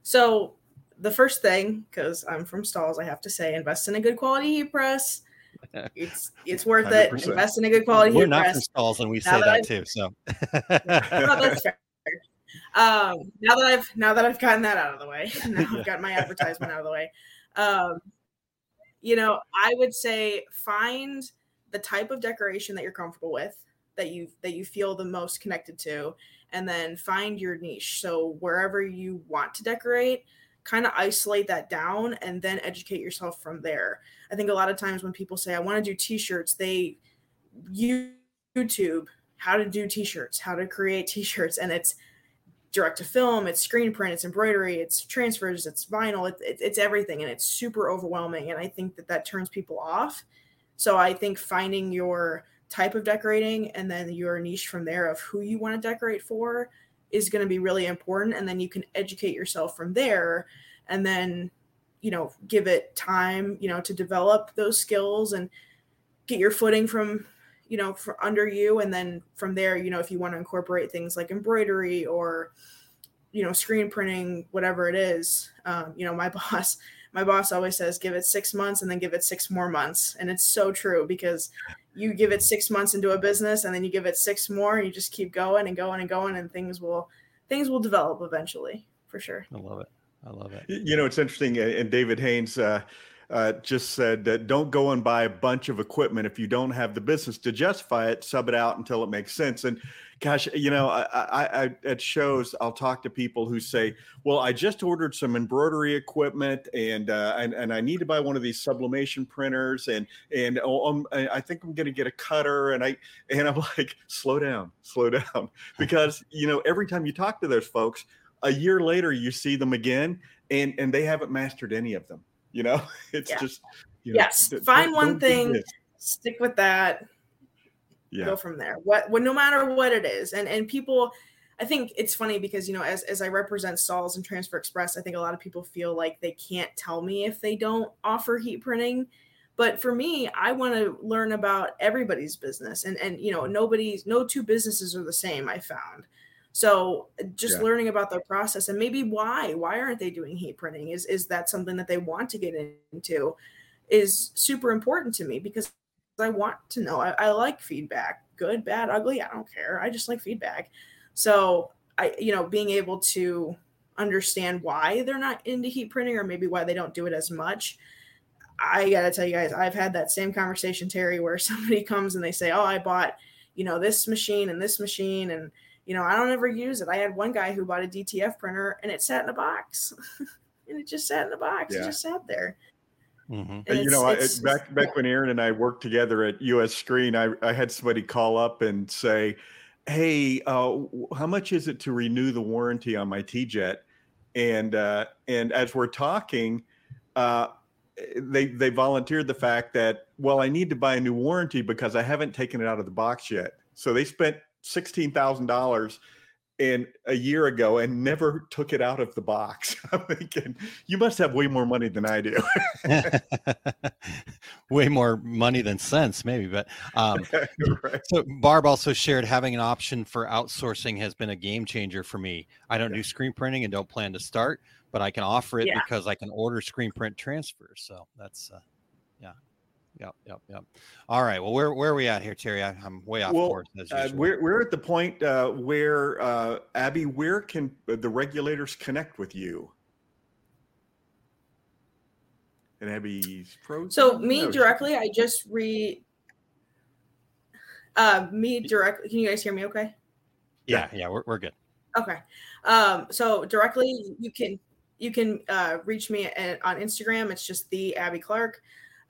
So the first thing, because I'm from Stahls, I have to say, invest in a good quality heat press. It's it's worth it. 100%. Invest in a good quality We're not press. from Stahls, and we Now say that I've- too. So, Well, that's fair. Um, now that I've now that I've gotten that out of the way, now I've got my advertisement out of the way. Um, you know, I would say find the type of decoration that you're comfortable with, that you that you feel the most connected to, and then find your niche. So wherever you want to decorate, kind of isolate that down and then educate yourself from there. I think a lot of times when people say I want to do t-shirts, they YouTube how to do t-shirts, how to create t-shirts and it's direct to film, it's screen print, it's embroidery, it's transfers, it's vinyl, it, it- it's everything and it's super overwhelming and I think that that turns people off. So I think finding your type of decorating and then your niche from there of who you want to decorate for is going to be really important and then you can educate yourself from there and then you know give it time you know to develop those skills and get your footing from you know for under you and then from there you know if you want to incorporate things like embroidery or you know screen printing whatever it is um, you know my boss my boss always says give it six months and then give it six more months and it's so true because you give it six months into a business and then you give it six more and you just keep going and going and going and things will things will develop eventually for sure I love it. I love it. You know, it's interesting. And David Haynes uh, uh, just said that don't go and buy a bunch of equipment if you don't have the business to justify it. Sub it out until it makes sense. And gosh, you know, I, I, I at shows I'll talk to people who say, "Well, I just ordered some embroidery equipment, and uh, and and I need to buy one of these sublimation printers, and and oh, um, I think I'm going to get a cutter." And I and I'm like, "Slow down, slow down," because you know, every time you talk to those folks a year later you see them again and and they haven't mastered any of them you know? It's Yeah. just you know, yes. find one thing stick with that yeah. go from there. What, what no matter what it is. And and people i think it's funny because you know as, as i represent Stahls and transfer express i think a lot of people feel like they can't tell me if they don't offer heat printing. But for me i want to learn about everybody's business. And and you know nobody's no two businesses are the same i found. So just Yeah. learning about their process and maybe why why aren't they doing heat printing? Is is that something that they want to get into? Is super important to me because I want to know. I, I like feedback, good, bad, ugly. I don't care. I just like feedback. So I, you know, being able to understand why they're not into heat printing or maybe why they don't do it as much. I gotta tell you guys, I've had that same conversation, Terry, where somebody comes and they say, "Oh, I bought, you know, this machine and this machine, and you know, I don't ever use it." I had one guy who bought a DTF printer and it sat in a box, and it just sat in a box. It just sat there. Mhm. Uh, you it's- know, I, it's- back back when Aaron and I worked together at US Screen, I, I had somebody call up and say, "Hey, uh, how much is it to renew the warranty on my T-Jet?" And uh, and as we're talking, uh, they they volunteered the fact that well, I need to buy a new warranty because I haven't taken it out of the box yet. So they spent sixteen thousand dollars and a year ago and never took it out of the box. I'm thinking, you must have way more money than I do. way more money than sense, maybe. But um, right. so Barb also shared having an option for outsourcing has been a game changer for me. I don't do screen printing and don't plan to start, but I can offer it Yeah. because I can order screen print transfers. So that's uh, yeah. Yep, yep, yep. All right. Well, where where are we at here, Terry? I, I'm way off Well, course as uh, we're, we're at the point uh, where, uh, Abby, where can the regulators connect with you? And Abby's frozen? So me No, directly, I just re. Uh, me directly. Can you guys hear me? Okay. yeah, yeah, we're, we're good. Okay. Um, so directly, you can you can uh, reach me at, on Instagram. It's just the Abby Clarke,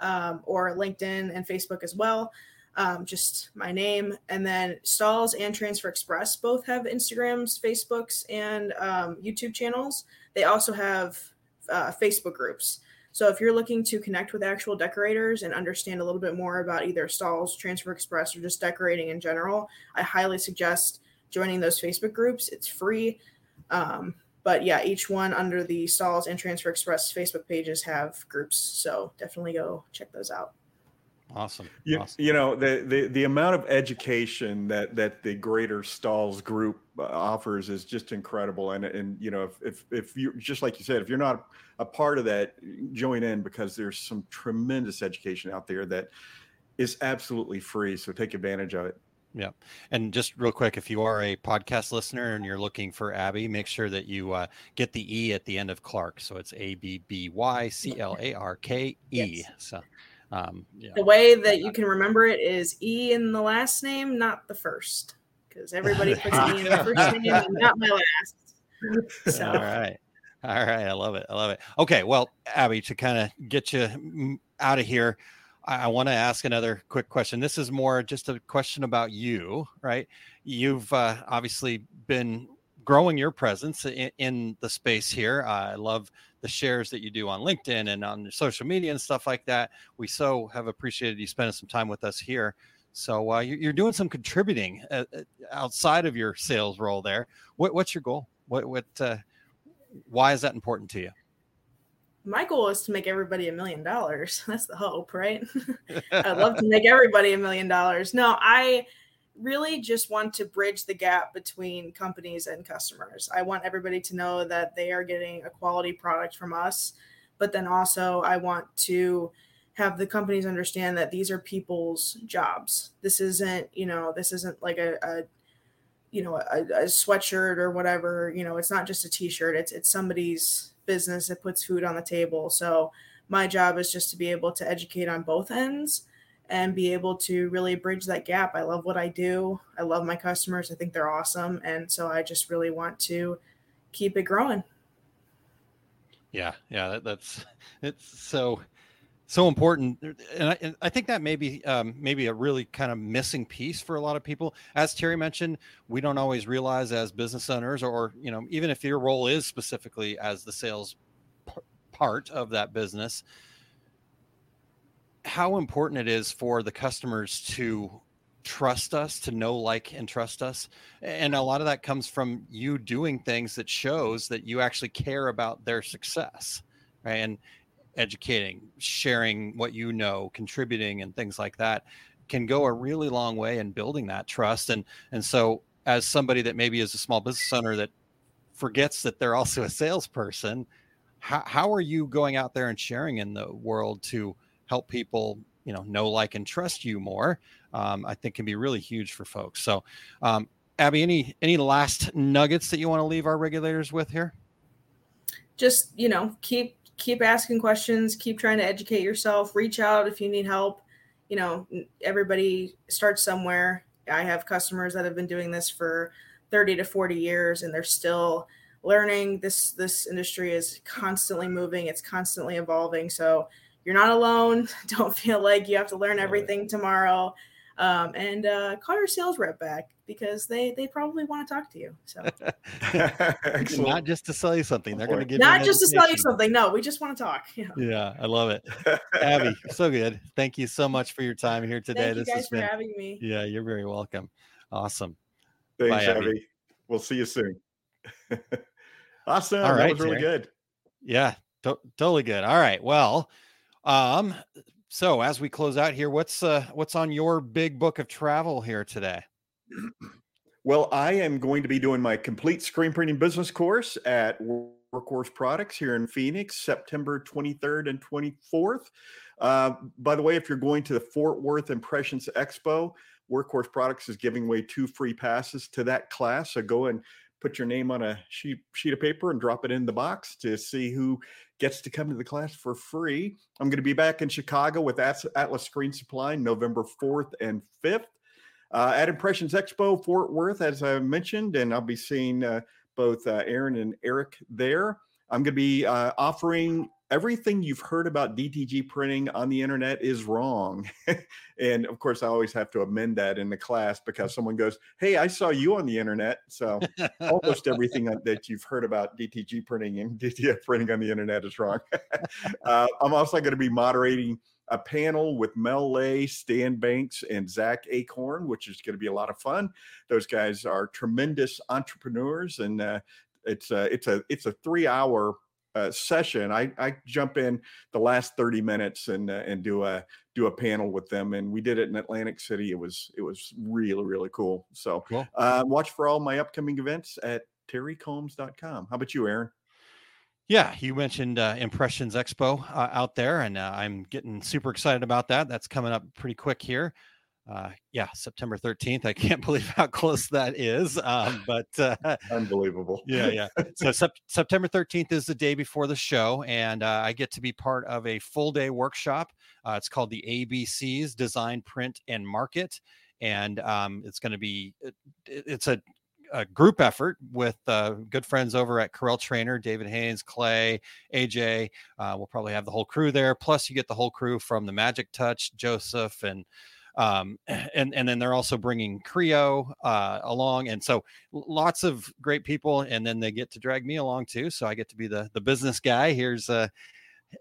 um, or LinkedIn and Facebook as well. Um, just my name, and then Stahls and Transfer Express both have Instagrams, Facebooks, and um, YouTube channels. They also have uh, Facebook groups. So if you're looking to connect with actual decorators and understand a little bit more about either Stahls, Transfer Express, or just decorating in general, I highly suggest joining those Facebook groups. It's free. Um, but yeah, each one under the Stahls and Transfer Express Facebook pages have groups. So definitely go check those out. Awesome. You, awesome. you know the, the the amount of education that that the Greater Stahls Group uh, offers is just incredible, and and you know if if if you just like you said, if you're not a part of that, join in because there's some tremendous education out there that is absolutely free. So take advantage of it. Yeah. And just real quick, if you are a podcast listener and you're looking for Abby, make sure that you uh, get the E at the end of Clark. So it's A B B Y C L A R K E. Yes. So, um, yeah. The way that you can remember it is E in the last name, not the first, because everybody puts E in the first name and not my last. So All right. All right. I love it. I love it. Okay. Well, Abby, to kind of get you out of here, I, I want to ask another quick question. This is more just a question about you, right? You've uh, obviously been growing your presence in, in the space here. Uh, I love the shares that you do on LinkedIn and on social media and stuff like that. We so have appreciated you spending some time with us here. So uh, you're, doing some contributing uh, uh, outside of your sales role there. What, what's your goal? What, what, uh, why is that important to you? My goal is to make everybody a million dollars. That's the hope, right? I'd love to make everybody a million dollars. No, I really just want to bridge the gap between companies and customers. I want everybody to know that they are getting a quality product from us, but then also I want to have the companies understand that these are people's jobs. This isn't, you know, this isn't like a, a you know, a, a sweatshirt or whatever. You know, it's not just a t-shirt. It's it's somebody's business that puts food on the table. So my job is just to be able to educate on both ends and be able to really bridge that gap. I love what I do. I love my customers. I think they're awesome. And so I just really want to keep it growing. Yeah, yeah, that, that's it's so so important, and I, and I think that may be um, maybe a really kind of missing piece for a lot of people. As Terry mentioned, we don't always realize as business owners, or you know, even if your role is specifically as the sales p- part of that business, how important it is for the customers to trust us to know like and trust us and a lot of that comes from you doing things that shows that you actually care about their success right and educating sharing what you know contributing and things like that can go a really long way in building that trust. And and so as somebody that maybe is a small business owner that forgets that they're also a salesperson how, how are you going out there and sharing in the world to help people you know know like and trust you more? Um, i think can be really huge for folks. So um, abby any any last nuggets that you want to leave our regulators with here? Just, you know, keep keep asking questions, keep trying to educate yourself, reach out if you need help. You know, everybody starts somewhere. I have customers that have been doing this for 30 to 40 years and they're still learning. This this industry is constantly moving, it's constantly evolving. So you're not alone. Don't feel like you have to learn everything tomorrow. Um, and uh, call your sales rep back because they they probably want to talk to you. So not just to sell you something they're going to give you not just to sell you something. No, we just want to talk. You know. yeah i love it abby so good thank you so much for your time here today Thank you this guys has for been having me. yeah you're very welcome awesome Thanks, Bye, Abby. Abby. We'll see you soon. awesome. All right, that was really Terry. good. Yeah, to- totally good. All right. Well, um, so as we close out here, what's uh what's on your big book of travel here today? Well, I am going to be doing my complete screen printing business course at Workhorse Products here in Phoenix, September 23rd and 24th. Uh, by the way, if you're going to the Fort Worth Impressions Expo, Workhorse Products is giving away two free passes to that class. So go and put your name on a sheet, sheet of paper and drop it in the box to see who gets to come to the class for free. I'm going to be back in Chicago with Atlas Screen Supply November 4th and 5th. Uh, at Impressions Expo Fort Worth, as I mentioned, and I'll be seeing uh, both uh, Aaron and Eric there. I'm going to be uh, offering everything you've heard about DTG printing on the internet is wrong. and of course, I always have to amend that in the class because someone goes, Hey, I saw you on the internet. So almost everything that you've heard about DTG printing and DTF printing on the internet is wrong. uh, I'm also going to be moderating a panel with Mel Lay, Stan Banks, and Zach Acorn, which is going to be a lot of fun. Those guys are tremendous entrepreneurs, and uh, it's a it's a it's a three hour uh, session. I, I jump in the last thirty minutes and uh, and do a do a panel with them, and we did it in Atlantic City. It was it was really really cool. So Cool. uh, watch for all my upcoming events at terrycombs.com. How about you, Aaron? Yeah, you mentioned uh, Impressions Expo uh, out there, and uh, I'm getting super excited about that. That's coming up pretty quick here. Uh, yeah, September 13th. I can't believe how close that is. Um, but uh, Unbelievable. yeah, yeah. So sep- September 13th is the day before the show, and uh, I get to be part of a full day workshop. Uh, it's called the ABCs Design, Print, and Market, and um, it's going to be it- it's a a group effort with uh, good friends over at Corel Trainer, David Haynes, Clay, AJ. Uh, we'll probably have the whole crew there. Plus, you get the whole crew from the Magic Touch, Joseph, and um, and and then they're also bringing Creo uh, along, and so lots of great people. And then they get to drag me along too, so I get to be the the business guy. Here's uh,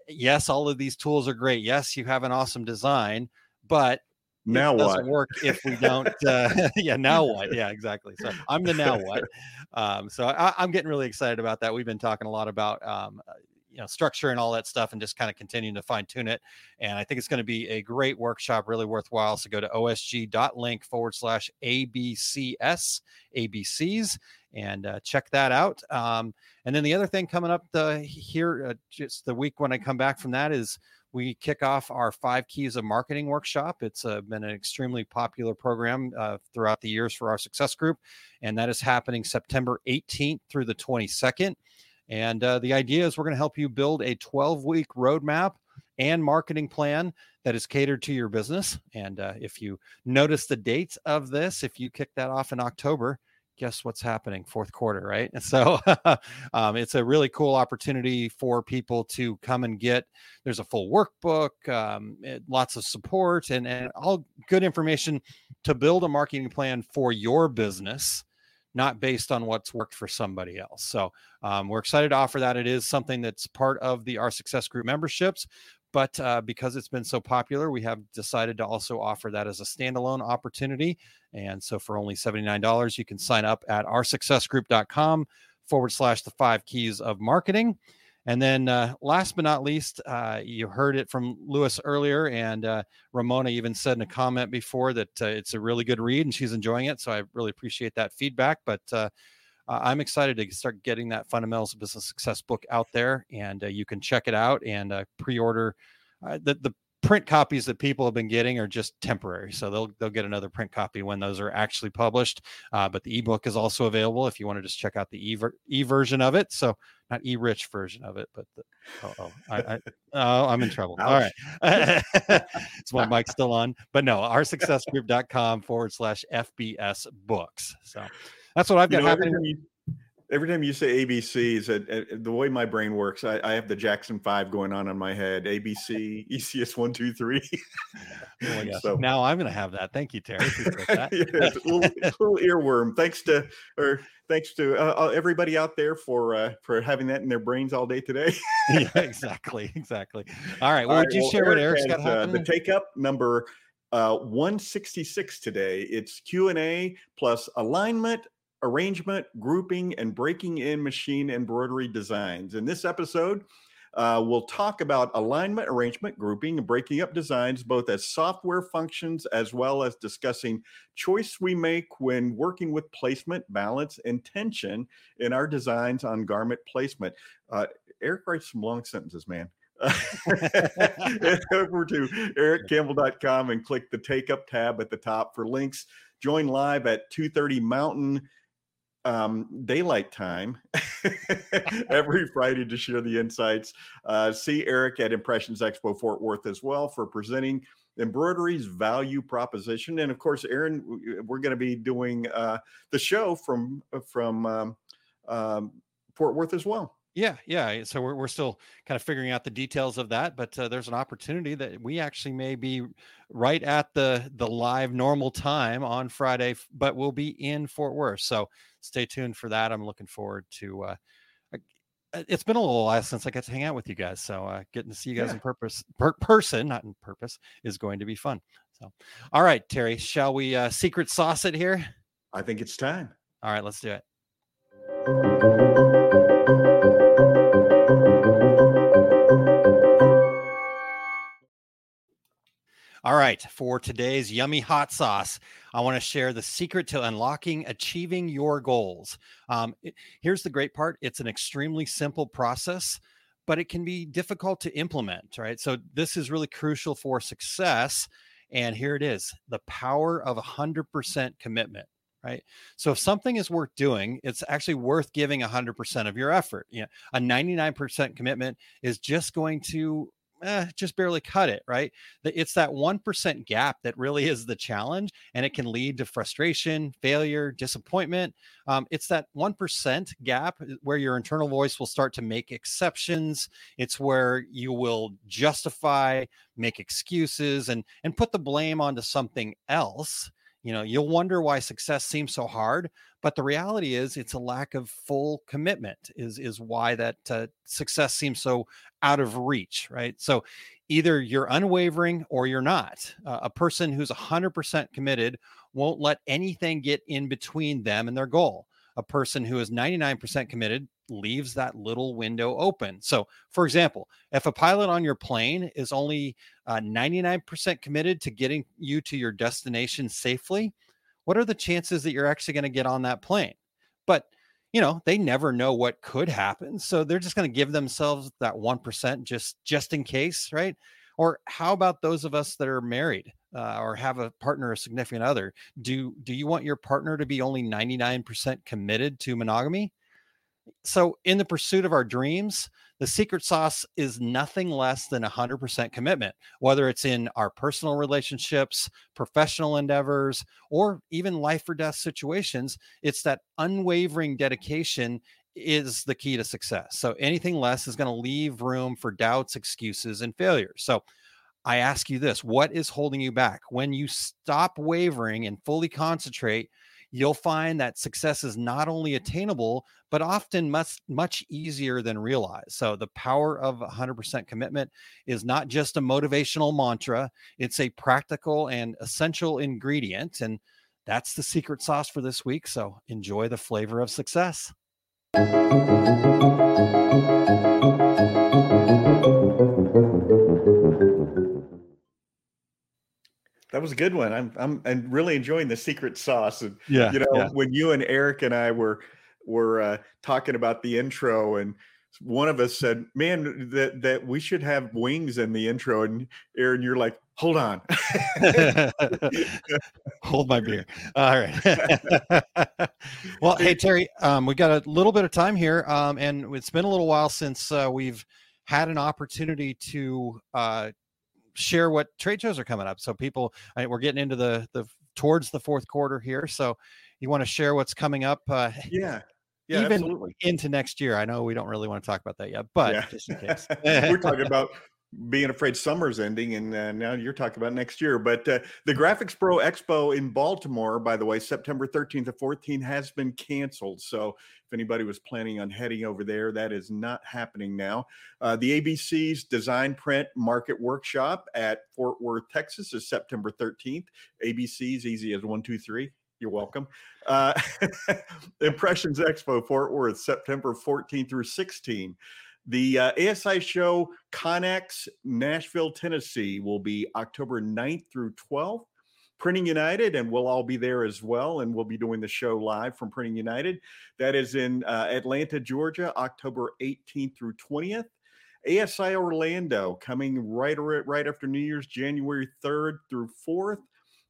yes, all of these tools are great. Yes, you have an awesome design, but Now it doesn't what? work if we don't uh, yeah now what yeah exactly so i'm the now what um, so I, i'm getting really excited about that we've been talking a lot about um, you know structure and all that stuff and just kind of continuing to fine tune it and i think it's going to be a great workshop really worthwhile so go to osg.link forward slash abcs abcs and uh, check that out um, and then the other thing coming up the, here uh, just the week when i come back from that is we kick off our five keys of marketing workshop. It's uh, been an extremely popular program uh, throughout the years for our success group, and that is happening September 18th through the 22nd. And uh, the idea is we're going to help you build a 12 week roadmap and marketing plan that is catered to your business. And uh, if you notice the dates of this, if you kick that off in October, guess what's happening? Fourth quarter right? So um, it's a really cool opportunity for people to come and get there's a full workbook um, eh, lots of support and, and all good information to build a marketing plan for your business not based on what's worked for somebody else so um, we're excited to offer that it is something that's part of the our success group memberships but uh, because it's been so popular, we have decided to also offer that as a standalone opportunity. And so for only $79, you can sign up at oursuccessgroup.com forward slash the five keys of marketing. And then uh, last but not least, uh, you heard it from Lewis earlier, and uh, Ramona even said in a comment before that uh, it's a really good read and she's enjoying it. So I really appreciate that feedback. But uh, I'm excited to start getting that Fundamentals of Business Success book out there, and uh, you can check it out and pre-order. The the print copies that people have been getting are just temporary, so they'll they'll get another print copy when those are actually published. Uh, but the ebook is also available if you want to just check out the e e version of it. So not e-rich version of it, but the, oh, oh, I, I, oh, I'm in trouble. All right, is my mic still on? But no, oursuccessgroup.com forward slash FBS books. So that's what I've You got know, every, happening. Every time you say ABCs, uh, uh, the way my brain works, I, I have the Jackson Five going on in my head. ABC, ECS one, two, three. Oh. So- Now I'm going to have that. Thank you, Terry. That. Yeah, it's a little, little earworm. Thanks to or thanks to uh, uh, everybody out there for uh, for having that in their brains all day today. yeah, exactly, exactly. All right. Well, All would right, you well, share what Eric Eric's got uh, the take up number uh, 166 today. It's Q and A plus alignment, arrangement, grouping, and breaking in machine embroidery designs. In this episode, uh, we'll talk about alignment, arrangement, grouping, and breaking up designs, both as software functions as well as discussing choice we make when working with placement, balance, and tension in our designs on garment placement. Uh, Eric writes some long sentences, man. Head over to erichcampbell.com and click the take up tab at the top for links. Join live at 2:30 Mountain um, daylight time every Friday to share the insights. Uh, see Eric at Impressions Expo Fort Worth as well for presenting embroidery's value proposition. And of course, Aaron, we're going to be doing uh, the show from from um, um, Fort Worth as well. Yeah, yeah. So we're, we're still kind of figuring out the details of that, but uh, there's an opportunity that we actually may be right at the the live normal time on Friday, but we'll be in Fort Worth. So stay tuned for that. I'm looking forward to. Uh, it's been a little while since I got to hang out with you guys, so uh, getting to see you guys yeah. in purpose, per- person, not in purpose, is going to be fun. So, all right, Terry, shall we uh, secret sauce it here? I think it's time. All right, let's do it. All right, for today's yummy hot sauce, I want to share the secret to unlocking achieving your goals. Um, it, here's the great part it's an extremely simple process, but it can be difficult to implement, right? So, this is really crucial for success. And here it is the power of 100% commitment right? So if something is worth doing, it's actually worth giving 100% of your effort. You know, a 99% commitment is just going to eh, just barely cut it, right? It's that 1% gap that really is the challenge, and it can lead to frustration, failure, disappointment. Um, it's that 1% gap eh, where your internal voice will start to make exceptions. It's where you will justify, make excuses, and, and put the blame onto something else you know you'll wonder why success seems so hard but the reality is it's a lack of full commitment is is why that uh, success seems so out of reach right? So either you're unwavering or you're not. Uh, a person who's 100% committed won't let anything get in between them and their goal. A person who is 99% committed leaves that little window open. So, for example, if a pilot on your plane is only uh, 99% committed to getting you to your destination safely, what are the chances that you're actually going to get on that plane? But you know they never know what could happen so they're just going to give themselves that 1% just just in case right? Or how about those of us that are married uh, or have a partner or significant other? Do do you want your partner to be only 99% committed to monogamy so, in the pursuit of our dreams, the secret sauce is nothing less than 100% commitment, whether it's in our personal relationships, professional endeavors, or even life or death situations. It's that unwavering dedication is the key to success. So, anything less is going to leave room for doubts, excuses, and failures. So, I ask you this what is holding you back? When you stop wavering and fully concentrate, you'll find that success is not only mm-hmm. attainable, but often much, much easier than realized. So, the power of 100% commitment is not just a motivational mantra, it's a practical and essential ingredient. And that's the secret sauce for this week. So, enjoy the flavor of success. That was a good one. I'm I'm and really enjoying the secret sauce. And yeah, you know, yeah. when you and Eric and I were were uh, talking about the intro, and one of us said, "Man, that that we should have wings in the intro." And Aaron, you're like, "Hold on, hold my beer." All right. well, hey Terry, um, we got a little bit of time here, um, and it's been a little while since uh, we've had an opportunity to uh, share what trade shows are coming up. So people, I, we're getting into the the towards the fourth quarter here. So you want to share what's coming up? Uh, yeah. Yeah, even absolutely. into next year. I know we don't really want to talk about that yet, but Yeah. just in case. We're talking about being afraid summer's ending, and uh, now you're talking about next year. But uh, the Graphics Pro Expo in Baltimore, by the way, September 13th to 14th, has been canceled. So if anybody was planning on heading over there, that is not happening now. Uh, the ABC's Design Print Market Workshop at Fort Worth, Texas, is September 13th. ABC's easy as one, two, three. You're welcome. Uh, Impressions Expo Fort Worth, September 14 through 16. The uh, ASI show Connex Nashville, Tennessee will be October 9th through 12th. Printing United, and we'll all be there as well. And we'll be doing the show live from Printing United. That is in uh, Atlanta, Georgia, October 18th through 20th. ASI Orlando coming right right after New Year's, January 3rd through 4th.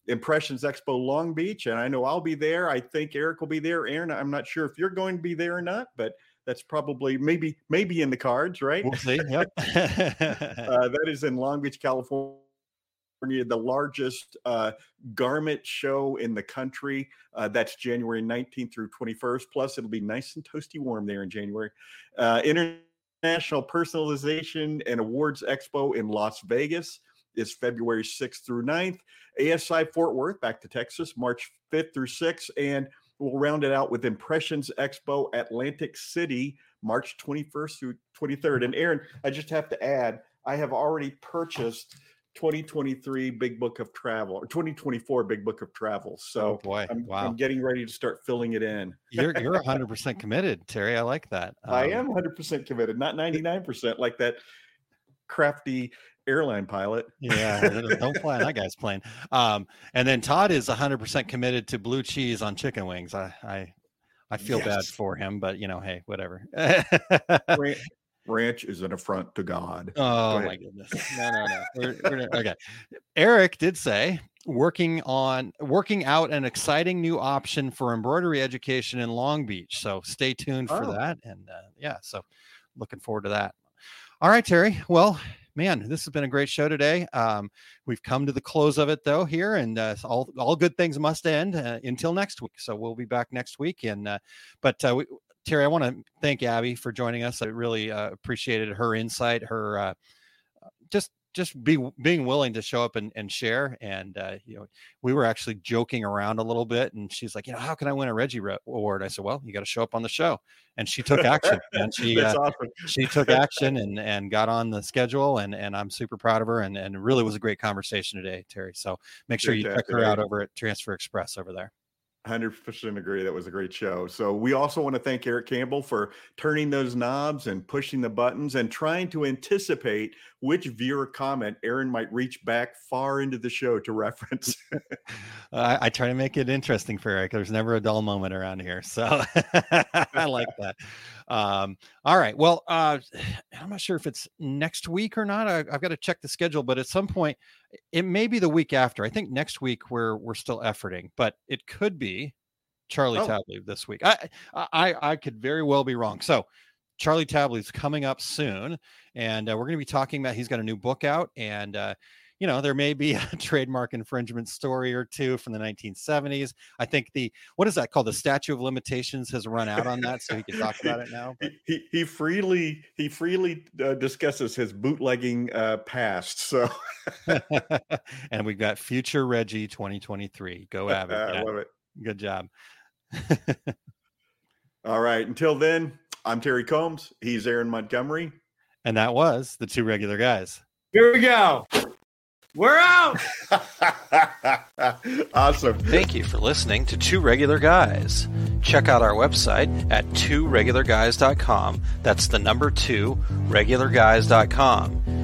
Impressions Expo Long Beach, and I know I'll be there. I think Eric will be there. Aaron, I'm not sure if you're going to be there or not, but that's probably maybe maybe in the cards, right? We'll see. Yep. uh, that is in Long Beach, California. The largest uh, garment show in the country. Uh, that's January 19th through 21st. Plus, it'll be nice and toasty warm there in January. Uh, International Personalization and Awards Expo in Las Vegas is February 6th through 9th. ASI Fort Worth, back to Texas, March 5th through 6th. And we'll round it out with Impressions Expo Atlantic City, March 21st through 23rd. And Aaron, I just have to add, I have already purchased 2023 Big Book of Travel or 2024 Big Book of Travel. So oh boy, I'm, wow. I'm getting ready to start filling it in. you're you're 100% committed, Terry. I like that. Um, I am 100% committed, not 99% like that crafty airline pilot. yeah, don't fly on that guy's plane. Um, and then Todd is 100% committed to blue cheese on chicken wings. I I, I feel yes. bad for him, but you know, hey, whatever. ranch, ranch is an affront to God. Oh Go my goodness! No, no, no. We're, we're, okay. Eric did say working on working out an exciting new option for embroidery education in Long Beach. So stay tuned for oh. that. And uh, yeah, so looking forward to that. All right, Terry. Well, man, this has been a great show today. Um, we've come to the close of it though here, and uh, all all good things must end uh, until next week. So we'll be back next week. And uh, but uh, we, Terry, I want to thank Abby for joining us. I really uh, appreciated her insight, her uh, just just be being willing to show up and, and share. And uh, you know, we were actually joking around a little bit, and she's like, you know, how can I win a Reggie award? I said, well, you got to show up on the show. And she took action, and she uh, awesome. she took action and and got on the schedule, and and I'm super proud of her. And and really was a great conversation today, Terry. So make sure you check her out over at Transfer Express over there. 100% agree. That was a great show. So, we also want to thank Erich Campbell for turning those knobs and pushing the buttons and trying to anticipate which viewer comment Aaron might reach back far into the show to reference. I, I, try to make it interesting for Eric. There's never a dull moment around here. So, I like that. Um, all right. Well, uh, I'm not sure if it's next week or not. I, have got to check the schedule, but at some point, it may be the week after. I think next week we're we're still efforting, but it could be Charlie oh. Tabley this week. I, I I could very well be wrong. So Charlie Taublieb is coming up soon, and uh, we're going to be talking about. He's got a new book out, and uh, you know, there may be a trademark infringement story or two from the 1970s. I think the what is that called? The statute of limitations has run out on that, so he can talk about it now. But... He, he freely he freely uh, discusses his bootlegging uh, past. So, and we've got future Reggie 2023. Go Abbott! I love it. Good job. All right. Until then, I'm Terry Combs. He's Aaron Montgomery. And that was the two regular guys. Here we go. We're out. awesome. Thank you for listening to Two Regular Guys. Check out our website at tworegularguys.com. That's the number two, regularguys.com.